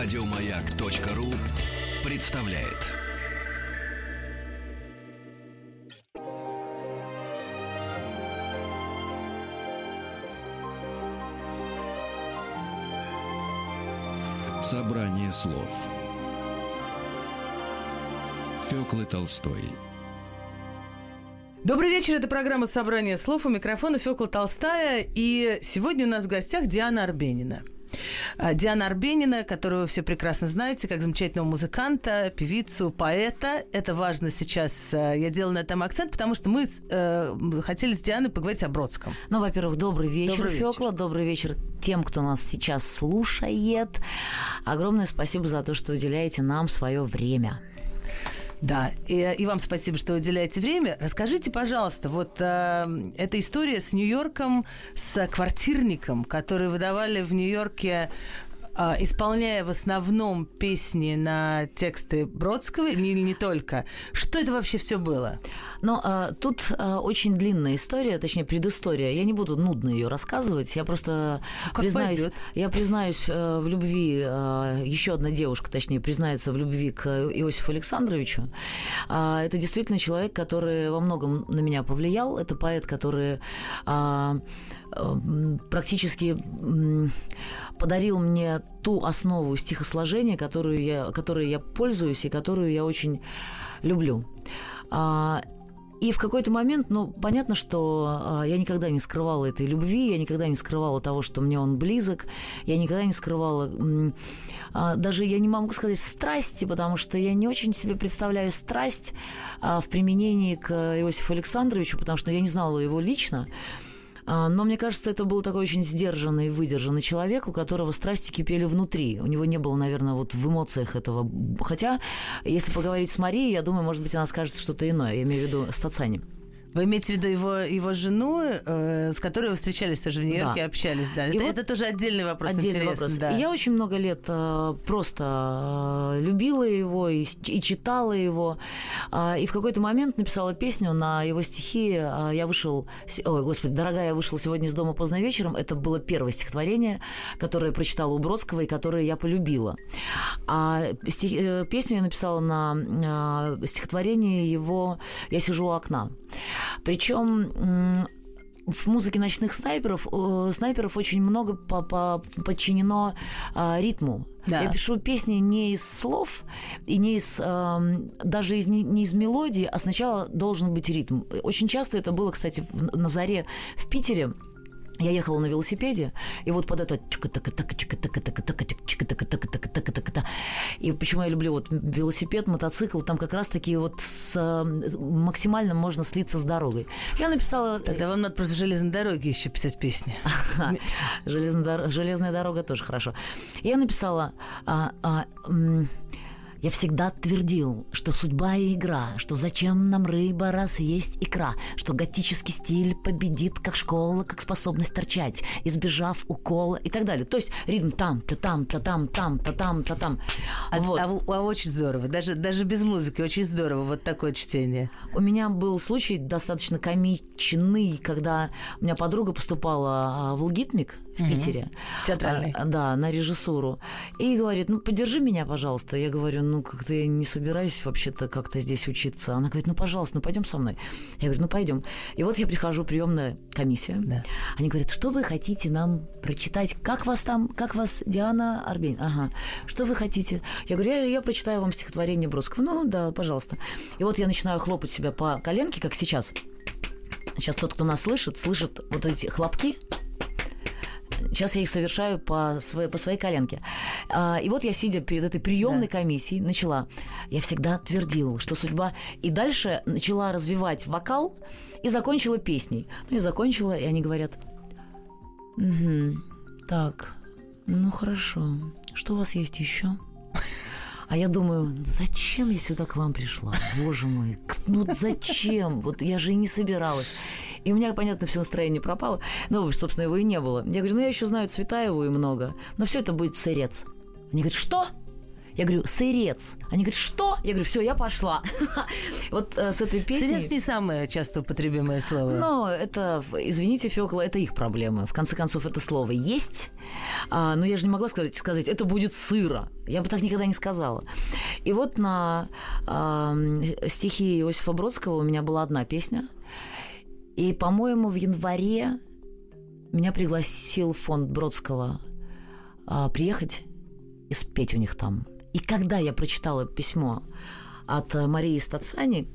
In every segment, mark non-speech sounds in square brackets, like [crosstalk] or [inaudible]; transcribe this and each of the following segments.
Радиомаяк.ру представляет. Собрание слов Фёклы Толстой Добрый вечер, это программа «Собрание слов». У микрофона Фёкла Толстая. И сегодня у нас в гостях Диана Арбенина. А, Диана Арбенина, которую вы все прекрасно знаете, как замечательного музыканта, певицу, поэта. Это важно сейчас. а, Я делаю на этом акцент, потому что мы э, хотели с Дианой поговорить о Бродском. Ну, во-первых, добрый вечер, Добрый вечер. Фёкла. Добрый вечер тем, кто нас сейчас слушает. Огромное спасибо за то, что уделяете нам свое время. Да, и, и вам спасибо, что уделяете время. Расскажите, пожалуйста, вот э, эта история с Нью-Йорком, с квартирником, который выдавали в Нью-Йорке, исполняя в основном песни на тексты Бродского, или не, только. Что это вообще все было? Но а, тут а, очень длинная история, точнее предыстория. Я не буду нудно ее рассказывать. Я просто Как признаюсь, пойдёт. я признаюсь э, в любви. еще одна девушка, точнее, признается в любви к Иосифу Александровичу. А, это действительно человек, который во многом на меня повлиял. Это поэт, который а, практически подарил мне ту основу стихосложения, которую я, которой я пользуюсь и которую я очень люблю. А, и в какой-то момент, ну, понятно, что а, я никогда не скрывала этой любви, я никогда не скрывала того, что мне он близок, я никогда не скрывала, а, даже я не могу сказать страсти, потому что я не очень себе представляю страсть в применении к Иосифу Александровичу, потому что я не знала его лично. Но мне кажется, это был такой очень сдержанный, выдержанный человек, у которого страсти кипели внутри. У него не было, наверное, вот в эмоциях этого. Хотя, если поговорить с Марией, я думаю, может быть, она скажет что-то иное. Я имею в виду с. Вы имеете в виду его, его жену, э, с которой вы встречались тоже в Нью-Йорке Да. общались, да? И это, вот это тоже отдельный вопрос. Отдельный интересный, вопрос. Да. Я очень много лет э, просто э, любила его и, и читала его. А, И в какой-то момент написала песню на его стихи. а, Я вышел... Ой, господи, дорогая, я вышел сегодня из дома поздно вечером. Это было первое стихотворение, которое я прочитала у Бродского и которое я полюбила. А стих- э, песню я написала на э, стихотворение его «Я сижу у окна». Причем в музыке ночных снайперов э, снайперов очень много по- по- подчинено а, ритму. Да. Я пишу песни не из слов и не из эм, даже из, не, не из мелодии, а сначала должен быть ритм. Очень часто это было, кстати, в- на заре в Питере. Я ехала на велосипеде, и вот под это чика-така-така, чика-така-така-така, чика-така-така-така-така-така-така. И почему я люблю вот велосипед, мотоцикл, там как раз-таки вот с, максимально можно слиться с дорогой. Я написала... Тогда вам надо просто в железной дороге еще писать песни. Железная, дор- железная дорога тоже хорошо. Я написала, я всегда твердил, что судьба и игра, что зачем нам рыба, раз есть икра, что готический стиль победит как школа, как способность торчать, избежав укола и так далее. То есть ритм там, та там, та там, там, та там, та там. А, Вот. а а очень здорово. Даже, даже без музыки очень здорово вот такое чтение. У меня был случай достаточно комичный, когда у меня подруга поступала а, в ЛГИТМИК в Мгм. Питере. Театральный. А, Да, на режиссуру. И говорит, ну, поддержи меня, пожалуйста. Я говорю, ну, как-то я не собираюсь вообще-то как-то здесь учиться. Она говорит, ну, пожалуйста, ну, пойдем со мной. Я говорю, ну, пойдем. И вот я прихожу, приемная комиссия. Да. Они говорят, что вы хотите нам прочитать? Как вас там, как вас Диана Арбень? Ага. Что вы хотите? Я говорю, я, я прочитаю вам стихотворение Бродского. Ну, да, пожалуйста. И вот я начинаю хлопать себя по коленке, как сейчас. Сейчас тот, кто нас слышит, слышит вот эти хлопки. Сейчас я их совершаю по своей, по своей коленке. А, И вот я, сидя перед этой приемной комиссией, начала. Я всегда твердил, что судьба... И дальше начала развивать вокал и закончила песней. Ну и закончила, и они говорят, «Мгм, так, ну хорошо, что у вас есть еще? А я думаю, зачем я сюда к вам пришла? Боже мой, ну зачем? Вот я же и не собиралась. И у меня, понятно, все настроение пропало. Ну, собственно, его и не было. Я говорю, ну я еще знаю Цветаеву и много, но все это будет сырец. Они говорят, что? Я говорю, сырец. Они говорят, что? Я говорю, все, я пошла. [laughs] Вот э, с этой песней... Сырец не самое часто употребимое слово. Но это, извините, Фёкла, это их проблемы. В конце концов, это слово есть. А, но я же не могла сказать, сказать, это будет сыро. Я бы так никогда не сказала. И вот на стихи Иосифа Бродского у меня была одна песня. И, по-моему, в январе меня пригласил фонд Бродского а, приехать и спеть у них там. И когда я прочитала письмо от э, Марии Стацани,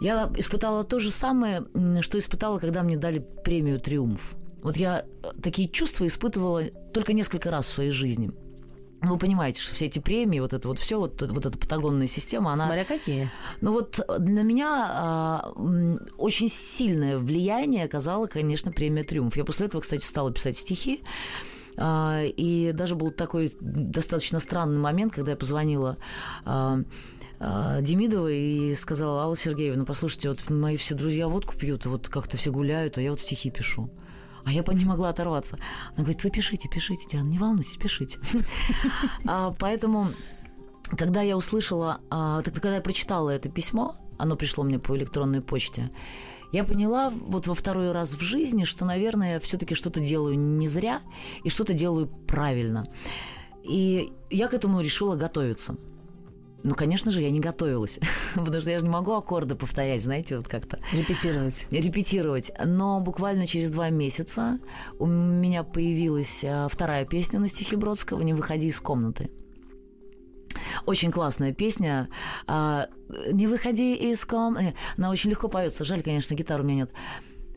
я испытала то же самое, что испытала, когда мне дали премию «Триумф». Вот я э, такие чувства испытывала только несколько раз в своей жизни. Ну, вы понимаете, что все эти премии, вот это вот все, вот, вот эта патагонная система, она... Смотря какие. Ну вот для меня а, очень сильное влияние оказала, конечно, премия «Триумф». Я после этого, кстати, стала писать стихи. А, и даже был такой достаточно странный момент, когда я позвонила а, а, Демидовой и сказала, Алла Сергеевна, послушайте, вот мои все друзья водку пьют, вот как-то все гуляют, а я вот стихи пишу. А я не могла оторваться. Она говорит, вы пишите, пишите, Диана, не волнуйтесь, пишите. [laughs] Поэтому, когда я услышала, когда я прочитала это письмо, оно пришло мне по электронной почте, я поняла вот во второй раз в жизни, что, наверное, я все-таки что-то делаю не зря и что-то делаю правильно. И я к этому решила готовиться. Ну, конечно же, я не готовилась, [laughs] потому что я же не могу аккорды повторять, знаете, вот как-то. Репетировать. [laughs] Репетировать. Но буквально через два месяца у меня появилась а, вторая песня на стихи Бродского «Не выходи из комнаты». Очень классная песня. А, «Не выходи из комнаты». Она очень легко поется. Жаль, конечно, гитары у меня нет.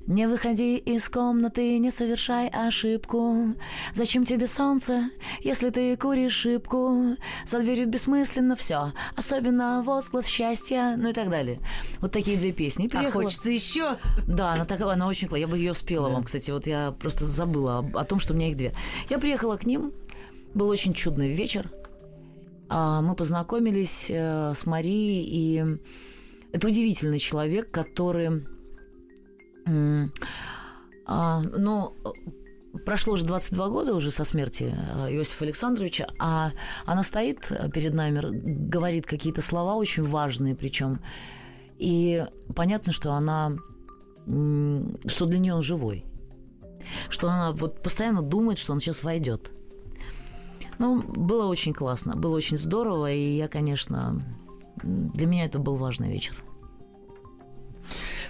Не выходи из комнаты, не совершай ошибку. Зачем тебе солнце, если ты куришь шибку? За дверью бессмысленно все, особенно возглас счастья, ну и так далее. Вот такие две песни. А хочется еще? Да, она такая, она очень классная. Я бы ее спела да. вам, кстати. Вот я просто забыла о, о том, что у меня их две. Я приехала к ним. Был очень чудный вечер. А, мы познакомились э, с Марией, и это удивительный человек, который... А, ну, прошло уже 22 года уже со смерти э, Иосифа Александровича, а она стоит перед нами, говорит какие-то слова очень важные причем. И понятно, что она, что для нее он живой. Что она вот постоянно думает, что он сейчас войдет. Ну, было очень классно, было очень здорово, и я, конечно, для меня это был важный вечер.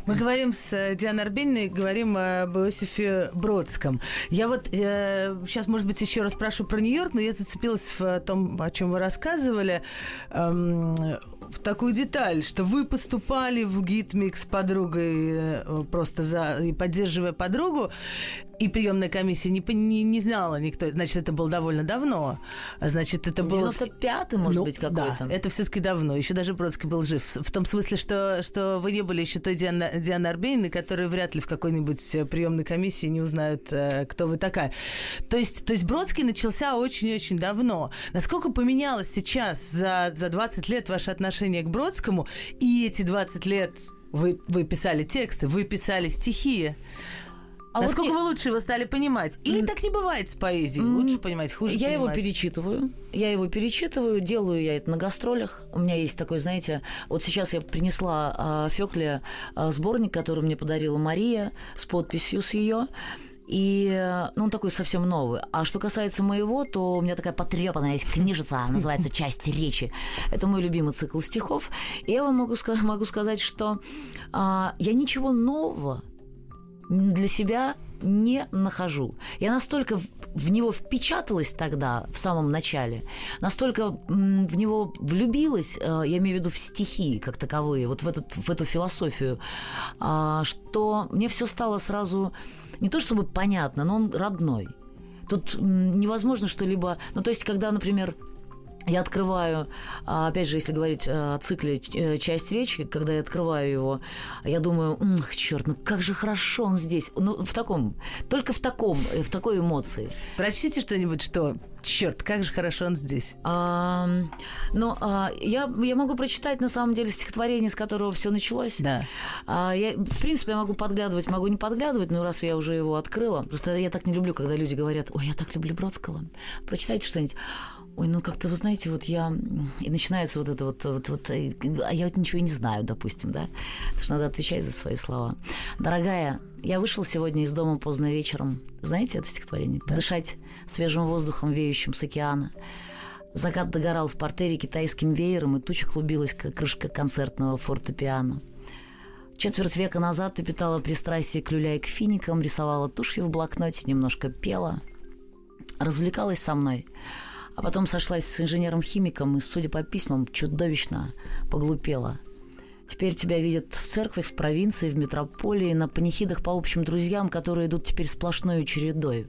Мы говорим с э, Дианой Арбениной, говорим об Иосифе Бродском. Я вот э, сейчас, может быть, еще раз спрашиваю про Нью-Йорк, но я зацепилась в том, о чем вы рассказывали. Эм, в такую деталь, что вы поступали в гитмик с подругой э, просто за и поддерживая подругу, и приемная комиссия не, не, не знала никто. Значит, это было довольно давно. Значит, это был... 95-й, может ну, быть, какой-то. Да, это все таки давно. Еще даже Бродский был жив. В том смысле, что, что вы не были еще той Диана, Диана Арбейной, которая вряд ли в какой-нибудь э, приемной комиссии не узнают, э, кто вы такая. То есть, то есть Бродский начался очень-очень давно. Насколько поменялось сейчас за, за 20 лет ваше отношение к Бродскому, и эти 20 лет вы, вы писали тексты, вы писали стихи. А Насколько вот вы лучше его стали понимать? Или mm. так не бывает с поэзией? Лучше понимать, хуже Я понимать? его перечитываю. Я его перечитываю, делаю я это на гастролях. У меня есть такой, знаете, вот сейчас я принесла а, Фёкле а, сборник, который мне подарила Мария с подписью с ее. И, ну, он такой совсем новый. А что касается моего, то у меня такая потрепанная есть книжица, называется «Часть речи». Это мой любимый цикл стихов. И я вам могу, могу сказать, что а, я ничего нового для себя не нахожу. Я настолько в него впечаталась тогда, в самом начале, настолько в него влюбилась, э, я имею в виду в стихи как таковые, вот в, этот, в эту философию, а, что мне все стало сразу не то чтобы понятно, но он родной. Тут невозможно что-либо... Ну, то есть, когда, например, я открываю, а, опять же, если говорить о цикле э, «Часть речи», когда я открываю его, я думаю, черт, ну как же хорошо он здесь. Ну, в таком, только в таком, э, в такой эмоции. Прочтите что-нибудь, что черт, как же хорошо он здесь. А, ну, а, я, я могу прочитать, на самом деле, стихотворение, с которого все началось. Да. А, я, в принципе, я могу подглядывать, могу не подглядывать, но раз я уже его открыла. Просто я так не люблю, когда люди говорят, ой, я так люблю Бродского. Прочитайте что-нибудь. Ой, ну как-то, вы знаете, вот я... И начинается вот это вот... вот, вот э, а я вот ничего и не знаю, допустим, да? Потому что надо отвечать за свои слова. Дорогая, я вышел сегодня из дома поздно вечером. Знаете это стихотворение? Да. Подышать свежим воздухом, веющим с океана. Закат догорал в портере китайским веером, и туча клубилась, как крышка концертного фортепиано. Четверть века назад ты питала пристрастие к люля и к финикам, рисовала тушью в блокноте, немножко пела, развлекалась со мной, а потом сошлась с инженером-химиком и, судя по письмам, чудовищно поглупела. Теперь тебя видят в церкви, в провинции, в метрополии, на панихидах по общим друзьям, которые идут теперь сплошной чередой.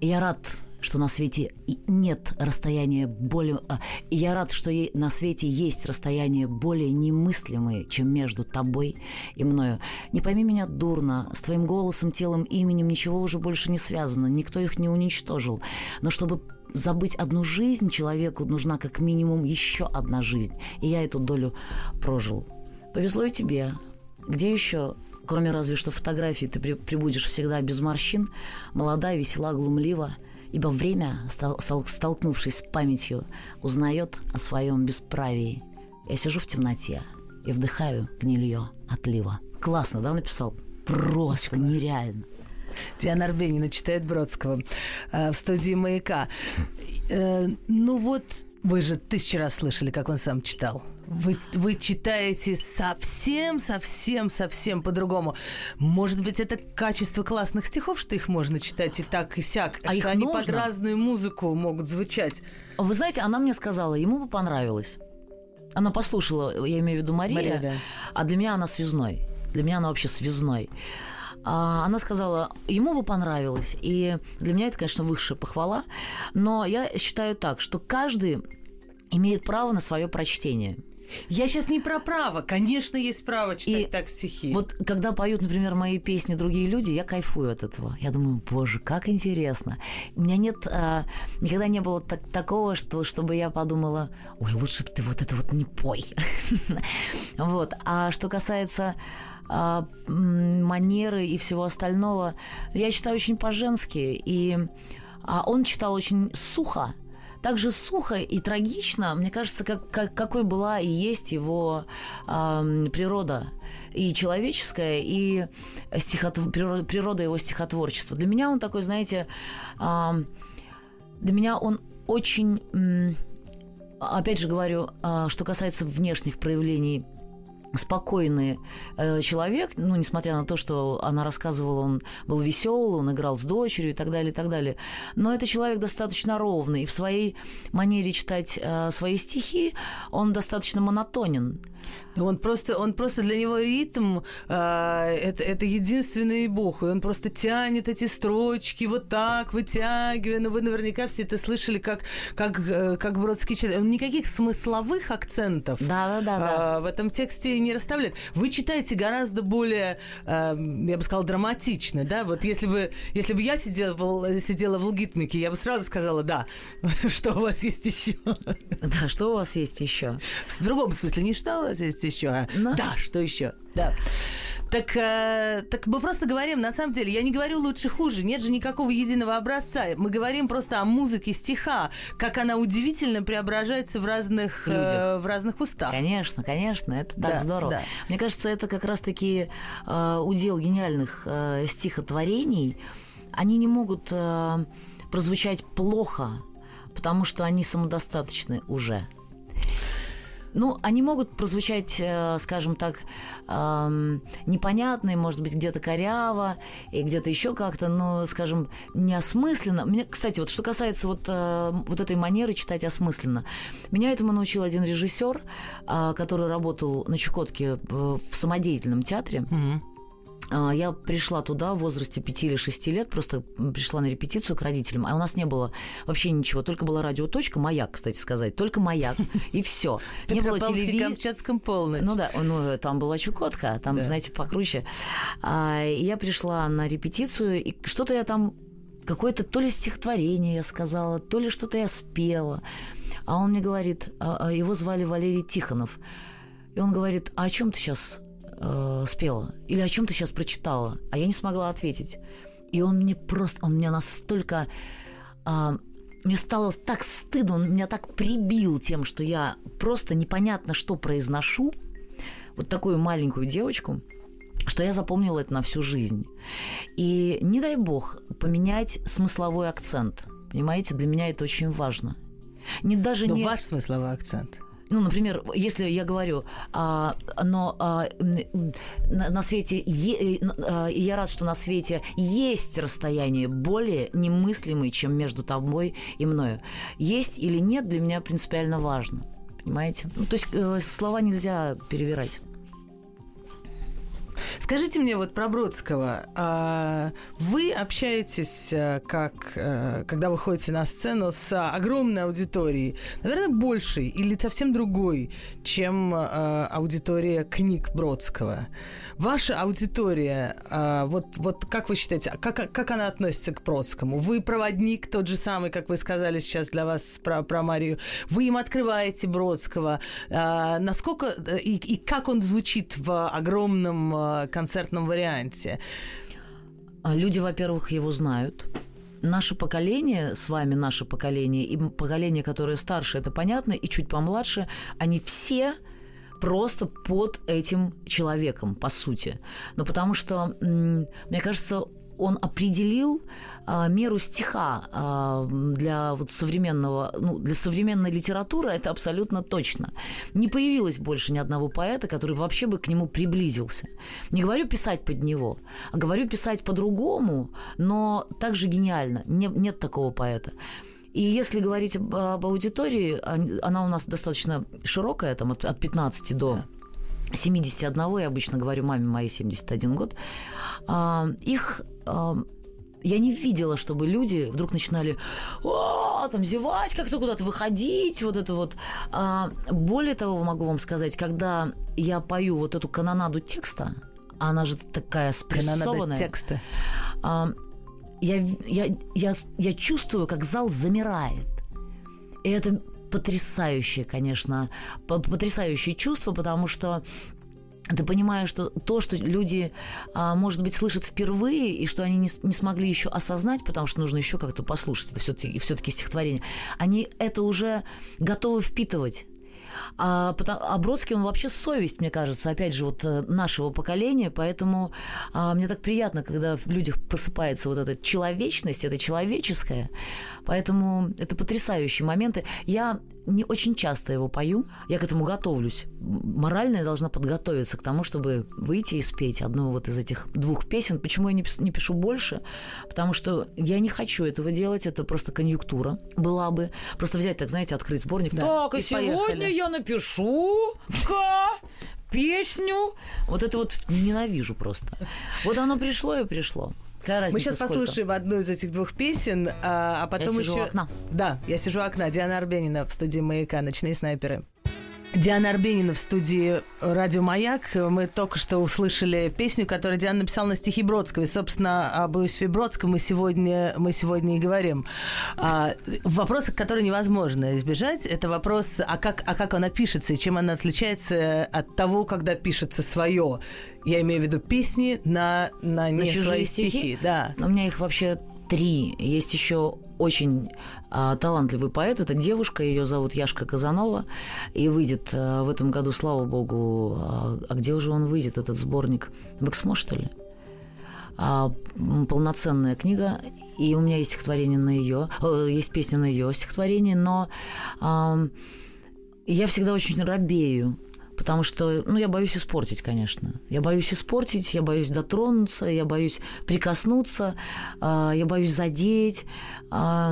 И я рад, что на свете нет расстояния более... А, и я рад, что на свете есть расстояние более немыслимые, чем между тобой и мною. Не пойми меня дурно, с твоим голосом, телом, именем ничего уже больше не связано, никто их не уничтожил. Но чтобы забыть одну жизнь, человеку нужна как минимум еще одна жизнь. И я эту долю прожил. Повезло и тебе. Где еще кроме разве что фотографии, ты прибудешь всегда без морщин, молодая, весела, глумлива, ибо время, столкнувшись с памятью, узнает о своем бесправии. Я сижу в темноте и вдыхаю гнилье отлива. Классно, да, написал? Просто нереально. Диана Арбенина читает Бродского э, в студии «Маяка». Э, ну вот, вы же тысячи раз слышали, как он сам читал. Вы, вы читаете совсем, совсем, совсем по-другому. Может быть, это качество классных стихов, что их можно читать и так, и сяк, а что их они нужно? под разную музыку могут звучать. Вы знаете, она мне сказала, ему бы понравилось. Она послушала, я имею в виду Мария, Мария да. а для меня она связной. Для меня она вообще связной. А она сказала, ему бы понравилось. И для меня это, конечно, высшая похвала. Но я считаю так, что каждый имеет право на свое прочтение. Я сейчас не про право. Конечно, есть право читать и так стихи. Вот когда поют, например, мои песни другие люди, я кайфую от этого. Я думаю, боже, как интересно. У меня нет, а, никогда не было так, такого, что, чтобы я подумала, ой, лучше бы ты вот это вот не пой. [laughs] Вот. А что касается манеры и всего остального, я читаю очень по-женски. И а он читал очень сухо, так же сухо и трагично, мне кажется, как, как, какой была и есть его э, природа и человеческая, и стихотв... природа, природа его стихотворчества. Для меня он такой, знаете, э, для меня он очень, э, опять же говорю, э, что касается внешних проявлений спокойный э, человек, ну, несмотря на то, что она рассказывала, он был веселый, он играл с дочерью и так далее, и так далее. Но это человек достаточно ровный, и в своей манере читать э, свои стихи он достаточно монотонен. Ну, он просто, он просто для него ритм э, это, это единственный бог. И он просто тянет эти строчки вот так, вытягивая. Ну, вы наверняка все это слышали, как, как, э, как Бродский читает. Он никаких смысловых акцентов да, да, да, да. Э, в этом тексте не расставляет. Вы читаете гораздо более, э, я бы сказала, драматично, да? Вот если бы, если бы я сидела в, сидела в лгитмике, я бы сразу сказала, да, [laughs] что у вас есть еще. Да, что у вас есть еще? В другом смысле, не что у вас есть еще, а Но... да, что еще, да. Так, э, так мы просто говорим, на самом деле, я не говорю лучше хуже, нет же никакого единого образца. Мы говорим просто о музыке стиха, как она удивительно преображается в разных, э, в разных устах. Конечно, конечно, это так да, здорово. Да. Мне кажется, это как раз-таки э, удел гениальных э, стихотворений. Они не могут э, прозвучать плохо, потому что они самодостаточны уже. Ну, они могут прозвучать, э, скажем так, непонятно, может быть, где-то коряво, и где-то еще как-то, но, скажем, неосмысленно. Мне, кстати, вот что касается вот, э, вот этой манеры читать осмысленно, меня этому научил один режиссер, а, который работал на Чукотке в самодеятельном театре. Mm-hmm. А, я пришла туда в возрасте 5 или 6 лет, просто пришла на репетицию к родителям, а у нас не было вообще ничего, только была радиоточка, маяк, кстати сказать, только маяк, [laughs] и все. Не было телевизора. Камчатском полночь. Ну да, ну, там была Чукотка, там, знаете, покруче. А, я пришла на репетицию, и что-то я там, какое-то то ли стихотворение я сказала, то ли что-то я спела. А он мне говорит, а, его звали Валерий Тихонов. И он говорит, а о чем ты сейчас э, спела? Или о чем ты сейчас прочитала? А я не смогла ответить. И он мне просто, он меня настолько... Э, мне стало так стыдно, он меня так прибил тем, что я просто непонятно что произношу, вот такую маленькую девочку, что я запомнила это на всю жизнь. И не дай бог поменять смысловой акцент. Понимаете, для меня это очень важно. Не даже Но не... ваш смысловой акцент. Ну, например, если я говорю, а, но а, на, на свете, е, а, я рад, что на свете есть расстояние более немыслимое, чем между тобой и мною. Есть или нет, для меня принципиально важно. Понимаете? Ну, то есть э, слова нельзя перевирать. Скажите мне вот про Бродского. А вы общаетесь, э, как, э, когда вы ходите на сцену, с огромной аудиторией, наверное, большей или совсем другой, чем э, аудитория книг Бродского. Ваша аудитория, вот, вот как вы считаете, как, как она относится к Бродскому? Вы проводник тот же самый, как вы сказали сейчас для вас про, про Марию. Вы им открываете Бродского. Насколько и, и как он звучит в огромном концертном варианте? А, люди, во-первых, его знают. Наше поколение, с вами наше поколение, и поколение, которое старше, это понятно, и чуть помладше, они все просто под этим человеком, по сути. Но потому что, мне кажется, он определил а, меру стиха а, для вот современного, ну, для современной литературы это абсолютно точно. Не появилось больше ни одного поэта, который вообще бы к нему приблизился. Не говорю писать под него, а говорю писать по-другому, но также гениально. Не, нет такого поэта. И если говорить об, об аудитории, она у нас достаточно широкая, там от, от 15 до 71, я обычно говорю маме моей 71 год, а, их я не видела, чтобы люди вдруг начинали О, там зевать, как-то куда-то выходить, вот это вот. А, более того, могу вам сказать, когда я пою вот эту канонаду текста, она же такая спрессованная. текста. А, я, я, я, я чувствую, как зал замирает. И это потрясающее, конечно, потрясающее чувство, потому что ты понимаешь, что то, что люди, а, может быть, слышат впервые, и что они не, не смогли еще осознать, потому что нужно еще как-то послушать, это все-таки, все-таки стихотворение, они это уже готовы впитывать. А, а Бродский, он вообще совесть, мне кажется, опять же, вот э, нашего поколения, поэтому а, мне так приятно, когда в людях просыпается вот эта человечность, это человеческое, поэтому это потрясающие моменты. Я не очень часто его пою, я к этому готовлюсь. Морально я должна подготовиться к тому, чтобы выйти и спеть одну вот из этих двух песен. Почему я не, пишу, не пишу больше? Потому что я не хочу этого делать, это просто конъюнктура была бы. Просто взять, так знаете, открыть сборник. Да, так, и, и сегодня поехали. я напишу песню. Вот это вот ненавижу просто. Вот оно пришло и пришло. Какая Мы сейчас сколько? послушаем одну из этих двух песен, а, а потом я еще... у окна. Да, я сижу у окна. Диана Арбенина в студии «Маяка. Ночные снайперы». Диана Арбенина в студии «Радио Маяк». Мы только что услышали песню, которую Диана написала на стихи Бродского. И, собственно, об Иосифе Бродском мы сегодня, мы сегодня и говорим. А, вопрос, который невозможно избежать, это вопрос, а как, а как она пишется, и чем она отличается от того, когда пишется свое. Я имею в виду песни на, на, на не чужие свои стихи. стихи. Да. Но у меня их вообще три. Есть еще очень а, талантливый поэт. Это девушка, ее зовут Яшка Казанова. И выйдет а, в этом году, слава богу. А, а где уже он выйдет, этот сборник? В Эксмо, что ли? А, полноценная книга. И у меня есть стихотворение на ее, есть песня на ее стихотворение, но а, я всегда очень робею потому что, ну, я боюсь испортить, конечно. Я боюсь испортить, я боюсь дотронуться, я боюсь прикоснуться, э, я боюсь задеть. Э,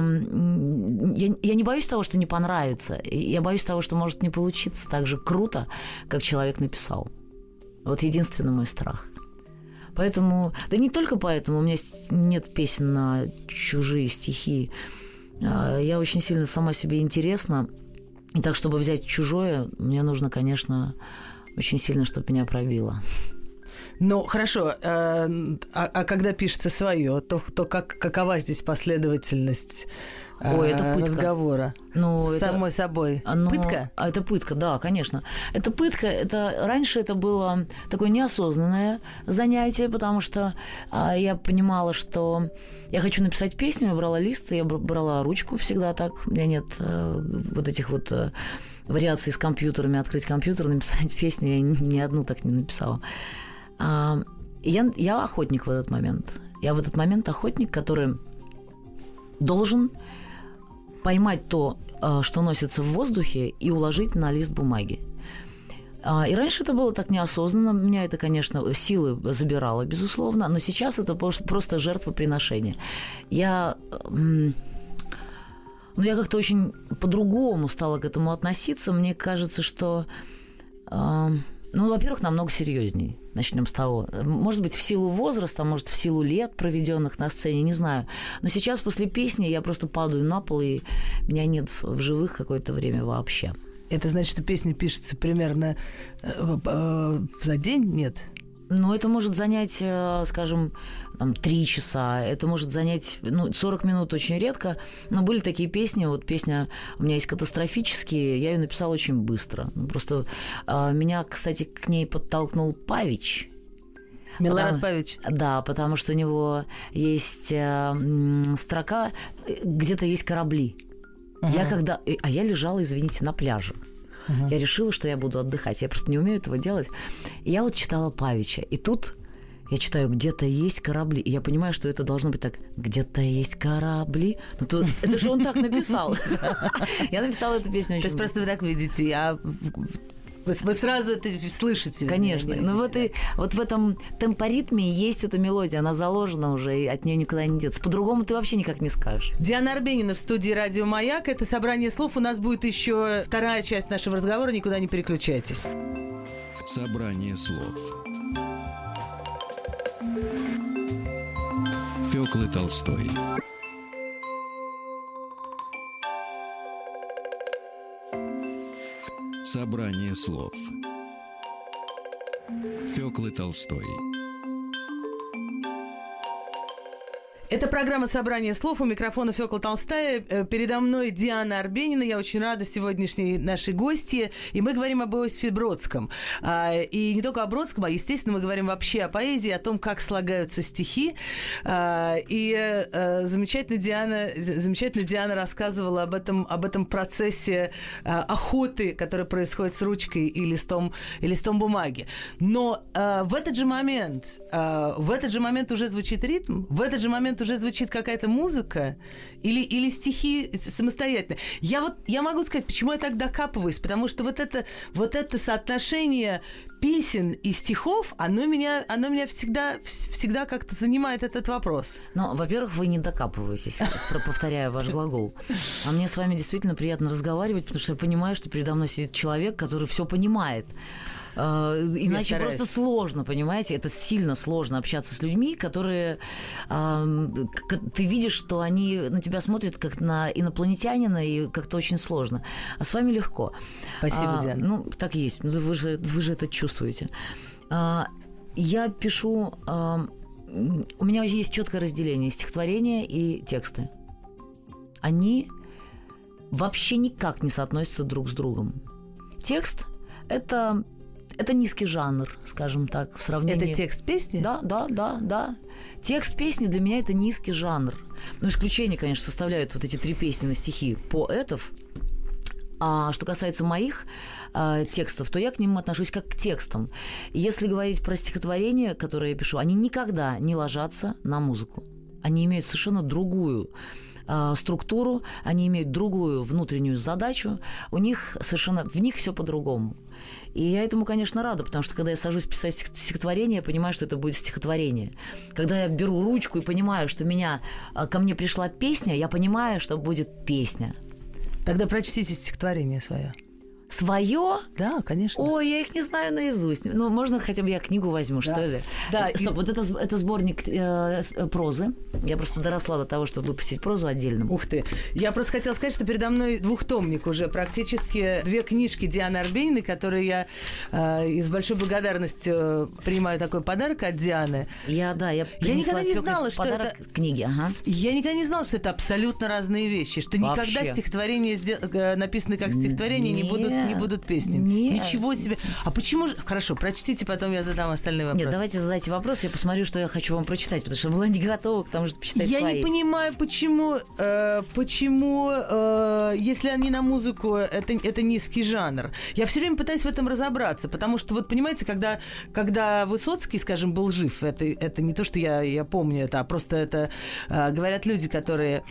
я, я не боюсь того, что не понравится. Я боюсь того, что может не получиться так же круто, как человек написал. Вот единственный мой страх. Поэтому, да не только поэтому, у меня нет песен на чужие стихи. А, я очень сильно сама себе интересна. И так, чтобы взять чужое, мне нужно, конечно, очень сильно, чтобы меня пробило. Ну, хорошо. Э, а, а когда пишется свое, то, то как, какова здесь последовательность Ой, это пытка. разговора? Ну, С это, самой собой. оно- Пытка? А это пытка, да, конечно. Это пытка. Это раньше это было такое неосознанное занятие, потому что а, я понимала, что я хочу написать песню, я брала лист, я бр- брала ручку всегда так. У меня нет э, вот этих вот э, вариаций с компьютерами, открыть компьютер, написать [laughs] песню. Я ни ни одну так не написала. А, я, я охотник в этот момент. Я в этот момент охотник, который должен поймать то, а, что носится в воздухе, и уложить на лист бумаги. А, И раньше это было так неосознанно. Меня это, конечно, силы забирало, безусловно, но сейчас это просто жертвоприношение. Я... Ну, я как-то очень по-другому стала к этому относиться. Мне кажется, что... Ну, во-первых, намного серьезней. Начнем с того. Может быть, в силу возраста, может, в силу лет, проведенных на сцене, не знаю. Но сейчас после песни я просто падаю на пол, и меня нет в живых какое-то время вообще. Это значит, что песня пишется примерно э, э, за день? Нет. Но это может занять, э, скажем, там, три часа, это может занять, ну, 40 минут очень редко, но были такие песни, вот песня у меня есть катастрофические, я ее написала очень быстро. Ну, просто э, меня, кстати, к ней подтолкнул Павич, Милорад Павич. Да, потому что у него есть э, строка, где-то есть корабли. Я когда... А я лежала, извините, на пляже. Я решила, что я буду отдыхать. Я просто не умею этого делать. И я вот читала Павича. И тут я читаю, где-то есть корабли. И я понимаю, что это должно быть так. Где-то есть корабли. Ну, то, [laughs] это же он так написал. [laughs] Я написала эту песню То есть просто вы так видите, а вы, вы сразу это слышите. Конечно. Не Но вот, и, вот в этом темпоритме есть эта мелодия, она заложена уже, и от нее никуда не деться. По-другому ты вообще никак не скажешь. Диана Арбенина в студии «Радио Маяк». Это собрание слов. У нас будет еще вторая часть нашего разговора. Никуда не переключайтесь. Собрание слов Фёклы Толстой Собрание слов. Фёклы Толстой Это программа «Собрание слов». У микрофона Фёкла Толстая. Э, Передо мной Диана Арбенина. Я очень рада сегодняшней нашей гости. И мы говорим об Иосифе Бродском. А, И не только о Бродском, а, естественно, мы говорим вообще о поэзии, о том, как слагаются стихи. А, И э, замечательно Диана, замечательно Диана рассказывала об этом, об этом процессе а, охоты, который происходит с ручкой и листом, и листом бумаги. Но в этот же момент, в этот же момент уже звучит ритм, в этот же момент уже звучит какая-то музыка или, или стихи самостоятельно. Я вот я могу сказать, почему я так докапываюсь, потому что вот это, вот это соотношение песен и стихов, оно меня, оно меня всегда, вс- всегда как-то занимает этот вопрос. Ну, во-первых, вы не докапываетесь, [laughs] повторяя ваш глагол. А мне с вами действительно приятно разговаривать, потому что я понимаю, что передо мной сидит человек, который все понимает. А, Иначе просто сложно, понимаете? Это сильно сложно общаться с людьми, которые ты видишь, что они на тебя смотрят как на инопланетянина, и как-то очень сложно. А с вами легко. Спасибо, А, Диана. Ну, так и есть. Ну, Вы же, вы же это чувствуете. А, Я пишу... У меня есть четкое разделение стихотворения и тексты. Они вообще никак не соотносятся друг с другом. Текст – это, это низкий жанр, скажем так, в сравнении... Это текст песни? Да, да, да, да. Текст песни для меня это низкий жанр. Ну, исключение, конечно, составляют вот эти три песни на стихи поэтов. А что касается моих а, текстов, то я к ним отношусь как к текстам. Если говорить про стихотворения, которые я пишу, они никогда не ложатся на музыку. Они имеют совершенно другую а, структуру, они имеют другую внутреннюю задачу, у них совершенно, в них все по-другому. И я этому, конечно, рада, потому что когда я сажусь писать стих- стихотворение, я понимаю, что это будет стихотворение. Когда я беру ручку и понимаю, что меня, а, ко мне пришла песня, я понимаю, что будет песня. Тогда прочтите стихотворение свое. Свое? Да, конечно. Ой, я их не знаю наизусть. Ну, можно хотя бы я книгу возьму, Да. что ли? Да, Э, и- Стоп, вот это, это сборник э, э, прозы. Я просто доросла до того, чтобы выпустить прозу отдельно. Ух ты. Я просто хотела сказать, что передо мной двухтомник уже. Практически две книжки Дианы Арбениной, которые я э, и с большой благодарностью э, принимаю такой подарок от Дианы. Я, да, я Я никогда не знала, что подарок это- книги, ага. Я никогда не знала, что это абсолютно разные вещи, что никогда Вообще. стихотворения, сде- э, написанные как стихотворение, не будут, не будут песнями. Нет. Ничего себе. А почему же... Хорошо, прочтите, потом я задам остальные вопросы. Нет, давайте задайте вопрос, я посмотрю, что я хочу вам прочитать, потому что была не готова к тому, чтобы почитать Я свои. не понимаю, почему, э, почему, э, если они на музыку, это, это низкий жанр. Я все время пытаюсь в этом разобраться, потому что, вот понимаете, когда, когда Высоцкий, скажем, был жив, это, это не то, что я, я помню это, а просто это э, говорят люди, которые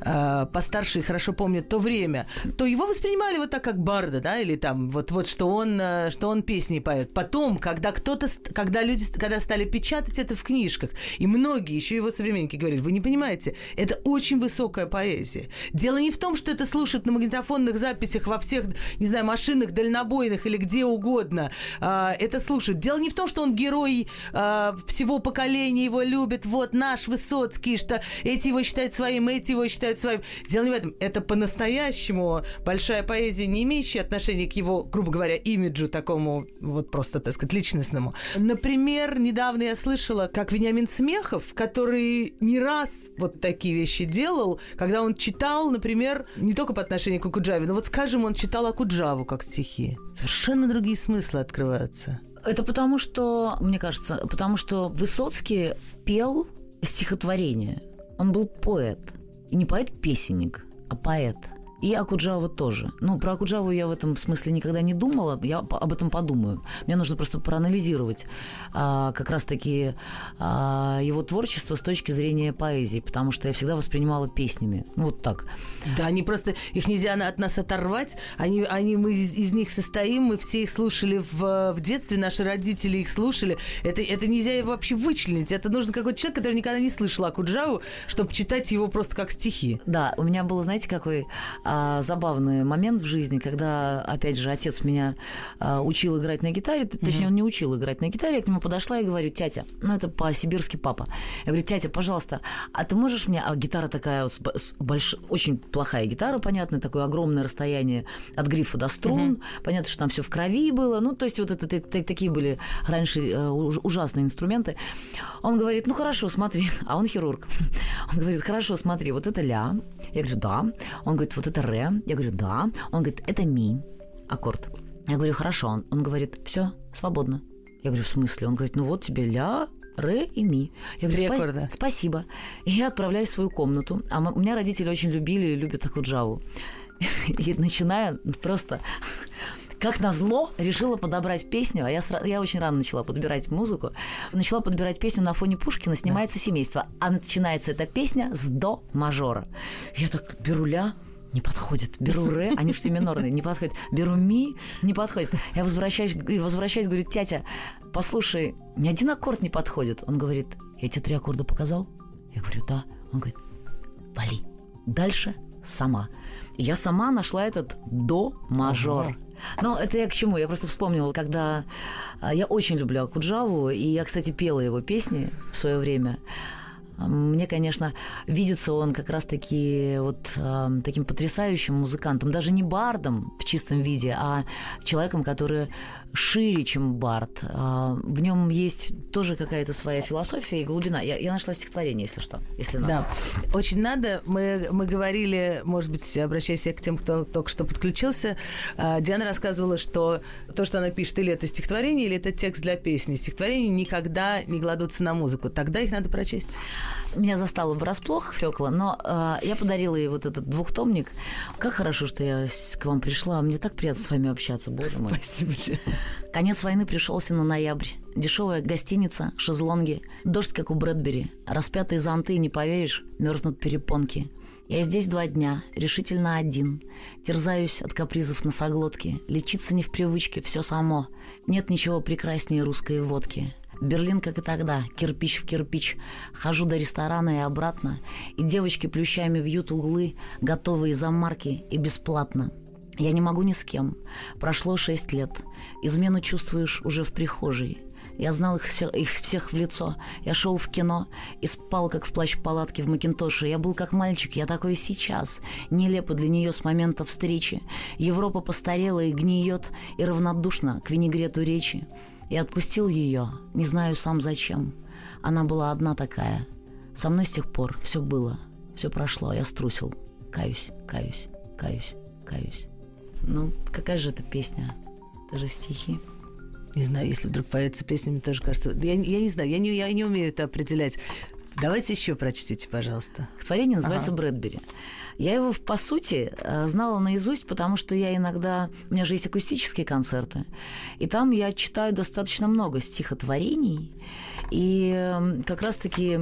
э, постарше и хорошо помнят то время, то его воспринимали вот так, как барда, да, или там, вот, вот что, он, э, что он песни поет. Потом, когда кто-то, когда люди, когда стали печатать это в книжках, и многие, еще его современники говорят, вы не понимаете, это очень высокая поэзия. Дело не в том, что это слушают на магнитофонных записях во всех, не знаю, машинах, дальнобойных или где угодно. А, это слушают. Дело не в том, что он герой а, всего поколения, его любят, вот наш Высоцкий, что эти его считают своим, эти его считают своим. Дело не в этом. Это по-настоящему большая поэзия, не имеющая отношения к его, грубо говоря, имиджу такому, вот просто, так сказать, личностному. Например, недавно я слышала, как Вениамин Смехов, который не раз вот такие вещи делал, когда он читал, например, не только по отношению к Акуджаве, но вот, скажем, он читал Акуджаву как стихи. Совершенно другие смыслы открываются. Это потому что, мне кажется, потому что Высоцкий пел стихотворение. Он был поэт. И не поэт-песенник, а поэт. И Акуджава тоже. Ну, про Акуджаву я в этом смысле никогда не думала. Я об этом подумаю. Мне нужно просто проанализировать а, как раз-таки а, его творчество с точки зрения поэзии, потому что я всегда воспринимала песнями. Ну, вот так. Да, они просто, их нельзя от нас оторвать. Они, они, мы из, из них состоим, мы все их слушали в, в детстве, наши родители их слушали. Это, это нельзя вообще вычленить. Это нужен какой-то человек, который никогда не слышал Акуджаву, чтобы читать его просто как стихи. Да, у меня был, знаете, какой а, забавный момент в жизни, когда, опять же, отец меня а, учил играть на гитаре, точнее, он не учил играть на гитаре, я к нему подошла и говорю, тятя, ну это по-сибирски папа, я говорю, тятя, пожалуйста, а ты можешь мне, а гитара такая вот, с больш- очень плохая гитара, понятно, такое огромное расстояние от грифа до струн, понятно, что там все в крови было, ну то есть вот это такие были раньше э, уж- ужасные инструменты. Он говорит, ну хорошо, смотри, а он хирург. [laughs] Он говорит, хорошо, смотри, вот это ля. Я говорю, да. Он говорит, вот это ре. Я говорю, да. Он говорит, это ми. Аккорд. Я говорю, хорошо. Он, он говорит, все, свободно. Я говорю, в смысле? Он говорит, ну вот тебе ля, ре и ми. Я говорю, «Спа- аккорда. Спасибо. И я отправляюсь в свою комнату. А у меня родители очень любили и любят такую джаву. [laughs] И начиная просто как назло, решила подобрать песню, а я, сра- я очень рано начала подбирать музыку, начала подбирать песню на фоне Пушкина «Снимается семейство», а начинается эта песня с до мажора. Я так беру ля, не подходит. Беру ре, они все минорные, не подходит. Беру ми, не подходит. Я возвращаюсь, и возвращаюсь, говорю, тятя, послушай, ни один аккорд не подходит. Он говорит, я тебе три аккорда показал? Я говорю, да. Он говорит, вали. Дальше сама. И я сама нашла этот до мажор. Ага. Но это я к чему? Я просто вспомнила, когда а, я очень люблю Акуджаву, и я, кстати, пела его песни в свое время. А, Мне, конечно, видится он как раз-таки вот а, таким потрясающим музыкантом, даже не бардом в чистом виде, а человеком, который шире, чем бард. А, В нем есть тоже какая-то своя философия и глубина. Я, я нашла стихотворение, если что, если надо. Да, очень надо. Мы, мы говорили, может быть, обращаясь к тем, кто только что подключился, а, Диана рассказывала, что то, что она пишет, или это стихотворение, или это текст для песни. Стихотворения никогда не кладутся на музыку. Тогда их надо прочесть. Меня застало врасплох, Фёкла, но э, я подарила ей вот этот двухтомник. Как хорошо, что я к вам пришла. Мне так приятно с вами общаться, боже мой. Спасибо тебе. Конец войны пришелся на ноябрь. Дешевая гостиница, шезлонги, дождь, как у Брэдбери, распятые зонты, не поверишь, мерзнут перепонки. Я здесь два дня, решительно один. Терзаюсь от капризов носоглотки. Лечиться не в привычке, все само. Нет ничего прекраснее русской водки. Берлин, как и тогда, кирпич в кирпич. Хожу до ресторана и обратно, и девочки плющами вьют углы, готовые за марки и бесплатно. Я не могу ни с кем. Прошло шесть лет. Измену чувствуешь уже в прихожей. Я знал их, все, их всех в лицо. Я шел в кино и спал, как в плащ-палатке в Макинтоше. Я был как мальчик, я такой сейчас. Нелепо для нее с момента встречи. Европа постарела и гниет, и равнодушна к винегрету речи. Я отпустил ее, не знаю сам зачем. Она была одна такая. Со мной с тех пор все было, все прошло, я струсил. Каюсь, каюсь, каюсь, каюсь. Ну, какая же это песня? Это же стихи. Не знаю, если вдруг поется песня, мне тоже кажется... Я, я не знаю, я не, я не умею это определять. Давайте еще прочтите, пожалуйста. Творение называется ага. Брэдбери. Я его, по сути, э, знала наизусть, потому что я иногда... У меня же есть акустические концерты. И там я читаю достаточно много стихотворений. И эм, как раз-таки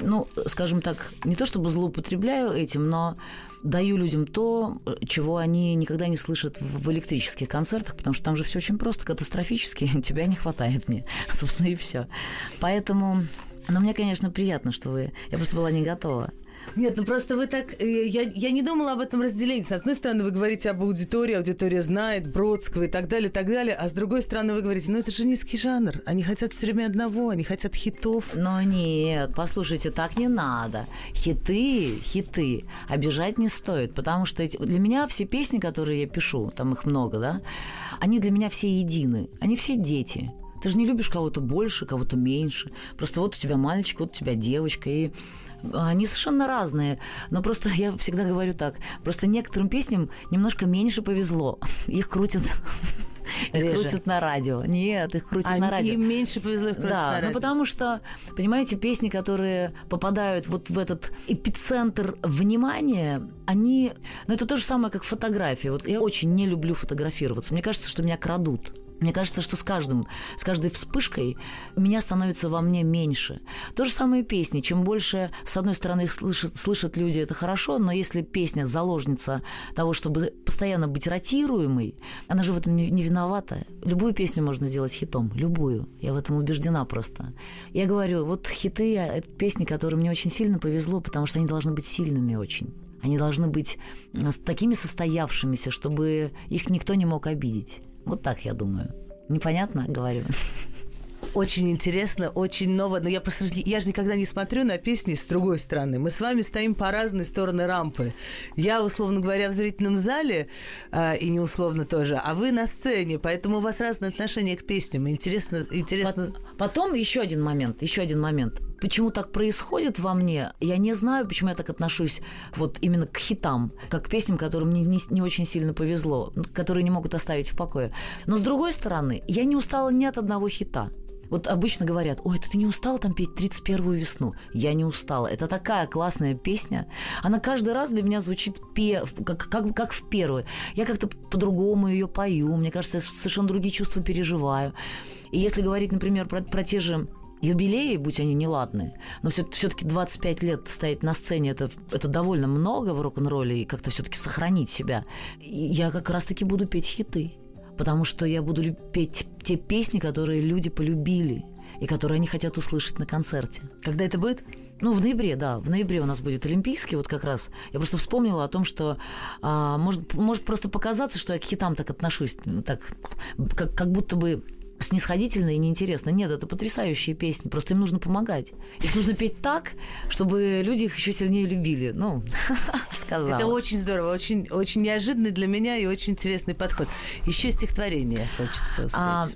ну, скажем так, не то чтобы злоупотребляю этим, но даю людям то, чего они никогда не слышат в электрических концертах, потому что там же все очень просто, катастрофически, [laughs] тебя не хватает мне, [laughs] собственно, и все. Поэтому, но мне, конечно, приятно, что вы... Я просто была не готова. Нет, ну просто вы так... Э, я, я не думала об этом разделении. С одной стороны, вы говорите об аудитории, аудитория знает Бродского и так далее, так далее. А с другой стороны, вы говорите, ну это же низкий жанр. Они хотят все время одного, они хотят хитов. Но нет, послушайте, так не надо. Хиты, хиты обижать не стоит, потому что эти... для меня все песни, которые я пишу, там их много, да, они для меня все едины. Они все дети. Ты же не любишь кого-то больше, кого-то меньше. Просто вот у тебя мальчик, вот у тебя девочка, и они совершенно разные. Но просто я всегда говорю так. Просто некоторым песням немножко меньше повезло. [laughs] Их крутят [laughs] их крутят на радио. Нет, их крутят а на радио. Им меньше повезло их крутят да, на ну радио. Ну, потому что, понимаете, песни, которые попадают вот в этот эпицентр внимания, они... Ну, это то же самое, как фотография. Вот я очень не люблю фотографироваться. Мне кажется, что меня крадут. Мне кажется, что с каждым, с каждой вспышкой меня становится во мне меньше. То же самое песни. Чем больше, с одной стороны, их слышат, слышат люди, это хорошо, но если песня заложница того, чтобы постоянно быть ротируемой, она же в этом не, не виновата. Любую песню можно сделать хитом. Любую. Я в этом убеждена просто. Я говорю, вот хиты — это песни, которые мне очень сильно повезло, потому что они должны быть сильными очень. Они должны быть такими состоявшимися, чтобы их никто не мог обидеть. Вот так я думаю. Непонятно говорю. Очень интересно, очень ново. Но я просто я же никогда не смотрю на песни с другой стороны. Мы с вами стоим по разные стороны рампы. Я, условно говоря, в зрительном зале, э, и не условно тоже, а вы на сцене, поэтому у вас разное отношение к песням. Интересно, интересно. Потом еще один момент, еще один момент. Почему так происходит во мне, я не знаю, почему я так отношусь вот именно к хитам, как к песням, которым мне не, не очень сильно повезло, которые не могут оставить в покое. Но с другой стороны, я не устала ни от одного хита. Вот обычно говорят, ой, ты не устал там петь 31-ю весну? Я не устала. Это такая классная песня. Она каждый раз для меня звучит пе... как, как, как в первый. Я как-то по-другому ее пою. Мне кажется, я совершенно другие чувства переживаю. И если говорить, например, про, про те же юбилеи, будь они неладны, но все-таки 25 лет стоять на сцене это, это довольно много в рок-н-ролле и как-то все-таки сохранить себя. И я как раз-таки буду петь хиты потому что я буду петь те песни, которые люди полюбили и которые они хотят услышать на концерте. Когда это будет? Ну, в ноябре, да. В ноябре у нас будет Олимпийский, вот как раз. Я просто вспомнила о том, что а, может, может просто показаться, что я к хитам так отношусь, так, как, как будто бы снисходительно и неинтересно. Нет, это потрясающие песни. Просто им нужно помогать. Их нужно петь так, чтобы люди их еще сильнее любили. Ну, [laughs] сказала. Это очень здорово, очень, очень неожиданный для меня и очень интересный подход. Еще стихотворение хочется успеть. А,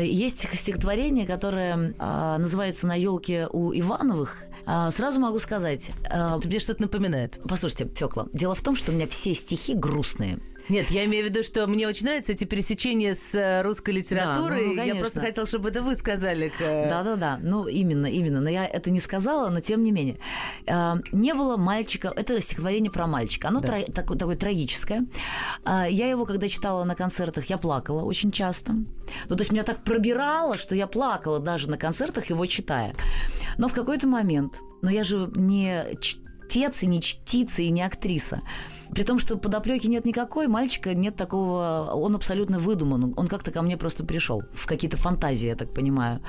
есть стихотворение, которое а, называется «На елке у Ивановых». А, сразу могу сказать... А, Тебе что-то напоминает. Послушайте, Фёкла, дело в том, что у меня все стихи грустные. Нет, я имею в виду, что мне очень нравятся эти пересечения с э, русской литературой. Да, ну, я просто хотела, чтобы это вы сказали. Да-да-да, ну именно, именно. Но я это не сказала, но тем не менее. А, не было мальчика, это стихотворение про мальчика. Оно да. тро, такое, такое трагическое. А, я его, когда читала на концертах, я плакала очень часто. Ну, то есть меня так пробирало, что я плакала даже на концертах его читая. Но в какой-то момент, но я же не чтец и не чтица и не актриса. При том, что подоплеки нет никакой, мальчика нет такого, он абсолютно выдуман. Он как-то ко мне просто пришел в какие-то фантазии, я так понимаю.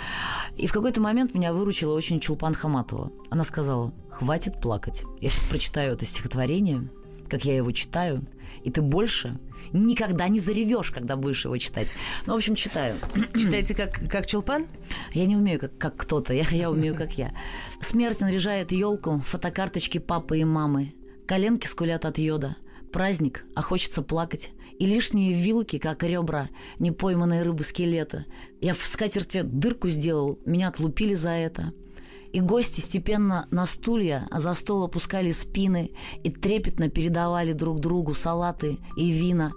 И в какой-то момент меня выручила очень Чулпан Хаматова. Она сказала, хватит плакать. Я сейчас прочитаю это стихотворение, как я его читаю, и ты больше никогда не заревешь, когда будешь его читать. Ну, в общем, читаю. Читаете как, как Чулпан? Я не умею, как, как кто-то, я, я умею, как я. Смерть наряжает елку, фотокарточки папы и мамы, коленки скулят от йода. Праздник, а хочется плакать. И лишние вилки, как ребра, непойманные рыбы скелета. Я в скатерти дырку сделал, меня отлупили за это. И гости степенно на стулья, а за стол опускали спины и трепетно передавали друг другу салаты и вина.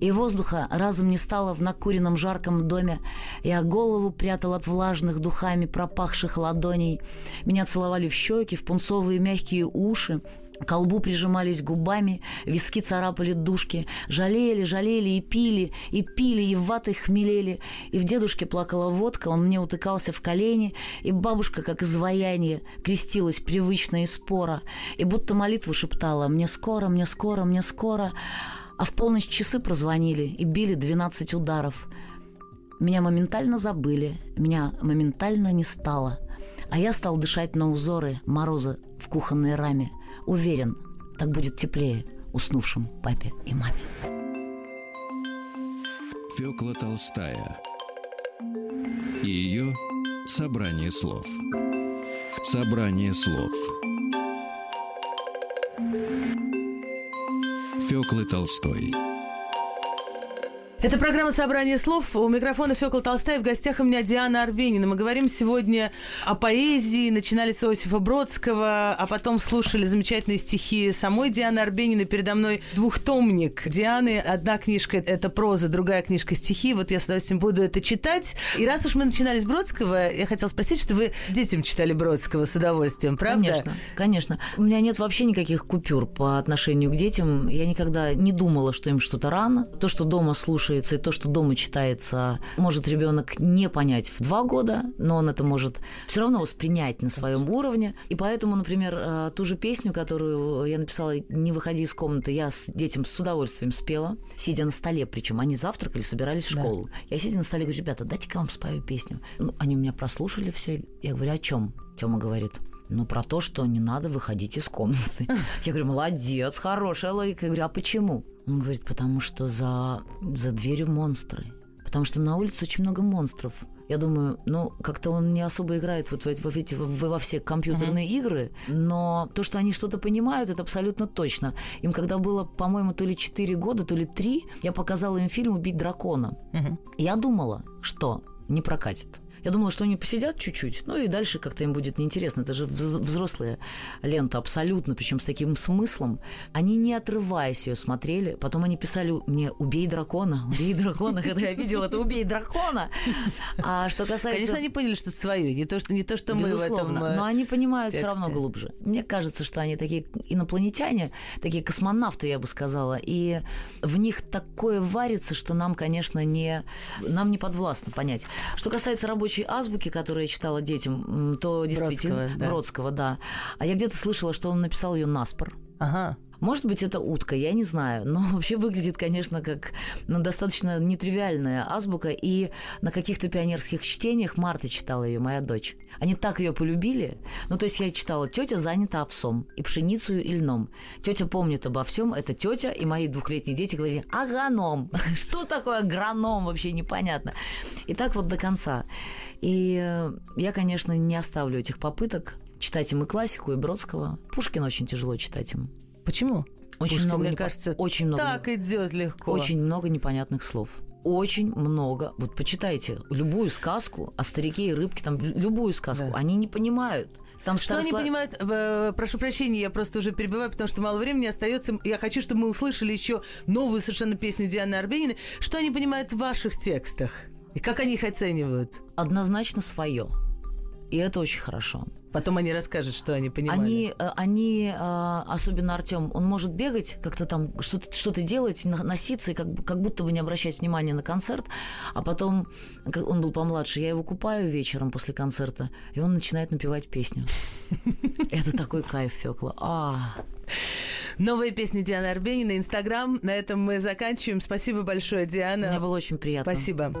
И воздуха разом не стало в накуренном жарком доме. Я голову прятал от влажных духами пропахших ладоней. Меня целовали в щеки, в пунцовые мягкие уши, колбу прижимались губами, виски царапали душки, жалели, жалели и пили, и пили, и в ватой хмелели. И в дедушке плакала водка, он мне утыкался в колени, и бабушка, как изваяние, крестилась привычно и спора, и будто молитву шептала «Мне скоро, мне скоро, мне скоро», а в полночь часы прозвонили и били двенадцать ударов. Меня моментально забыли, меня моментально не стало, а я стал дышать на узоры мороза в кухонной раме – Уверен, так будет теплее уснувшим папе и маме. Фёкла Толстая и ее собрание слов. Собрание слов. Фёклы Толстой. Это программа «Собрание слов». У микрофона Фёкла Толстая. В гостях у меня Диана Арбенина. Мы говорим сегодня о поэзии. Начинали с Иосифа Бродского, а потом слушали замечательные стихи самой Дианы Арбениной. Передо мной двухтомник Дианы. Одна книжка – это проза, другая книжка – стихи. Вот я с удовольствием буду это читать. И раз уж мы начинали с Бродского, я хотела спросить, что вы детям читали Бродского с удовольствием, правда? Конечно, конечно. У меня нет вообще никаких купюр по отношению к детям. Я никогда не думала, что им что-то рано. То, что дома слушают слушается, и то, что дома читается, может ребенок не понять в два года, но он это может все равно воспринять на своем уровне. И поэтому, например, э, ту же песню, которую я написала «Не выходи из комнаты», я с детям с удовольствием спела, сидя на столе, причем они завтракали, собирались в школу. Да. Я сидя на столе говорю, ребята, дайте-ка вам спою песню. Ну, они у меня прослушали все. Я говорю, о чем? Тёма говорит, ну, про то, что не надо выходить из комнаты. [laughs] Я говорю, молодец, хорошая логика. Я говорю, а почему? Он говорит, потому что за, за дверью монстры. Потому что на улице очень много монстров. Я думаю, ну, как-то он не особо играет вот в эти, в эти, в, во все компьютерные uh-huh. игры, но то, что они что-то понимают, это абсолютно точно. Им когда было, по-моему, то ли 4 года, то ли 3, я показала им фильм «Убить дракона». Uh-huh. Я думала, что не прокатит. Я думала, что они посидят чуть-чуть, ну и дальше как-то им будет неинтересно. Это же взрослая лента абсолютно, причем с таким смыслом. Они не отрываясь ее смотрели. Потом они писали мне «Убей дракона, убей дракона». [laughs] Когда я видела это «Убей дракона». А что касается... Конечно, они поняли, что это свое, не то, что, не то, что мы в этом э, но они понимают все равно глубже. Мне кажется, что они такие инопланетяне, такие космонавты, я бы сказала, и в них такое варится, что нам, конечно, не, нам не подвластно понять. Что касается рабочей рабочей азбуки, которую я читала детям, то действительно... Бродского, да. Бродского, да. А я где-то слышала, что он написал ее наспор. Ага. Может быть, это утка, я не знаю. Но [laughs] вообще выглядит, конечно, как ну, достаточно нетривиальная азбука. И на каких-то пионерских чтениях Марта читала ее, моя дочь. Они так ее полюбили. Ну, то есть я читала «Тетя занята овсом и пшеницей и льном». Тетя помнит обо всем, это тетя, и мои двухлетние дети говорили «Агроном». [laughs] Что такое агроном? Вообще непонятно. И так вот до конца. И э, я, конечно, не оставлю этих попыток читать им и классику, и Бродского. Пушкина очень тяжело читать им. Почему? Очень Пушкин, много, мне кажется, очень много, так идет легко. Очень много непонятных слов очень много. Вот почитайте любую сказку о старике и рыбке, там любую сказку, да. они не понимают. Там что они понимают? Э, прошу прощения, я просто уже перебиваю, потому что мало времени остается. Я хочу, чтобы мы услышали еще новую совершенно песню Дианы Арбениной. Что они понимают в ваших текстах? И как они их оценивают? Однозначно свое. И это очень хорошо. Потом они расскажут, что они понимали. Они, э, они э, особенно Артем, он может бегать, как-то там что-то что делать, носиться, и как, как будто бы не обращать внимания на концерт. А потом, он был помладше, я его купаю вечером после концерта, и он начинает напевать песню. [laughs] Это такой кайф, Фёкла. А. Новая песня Дианы Арбенина, Инстаграм. На этом мы заканчиваем. Спасибо большое, Диана. Мне было очень приятно. Спасибо.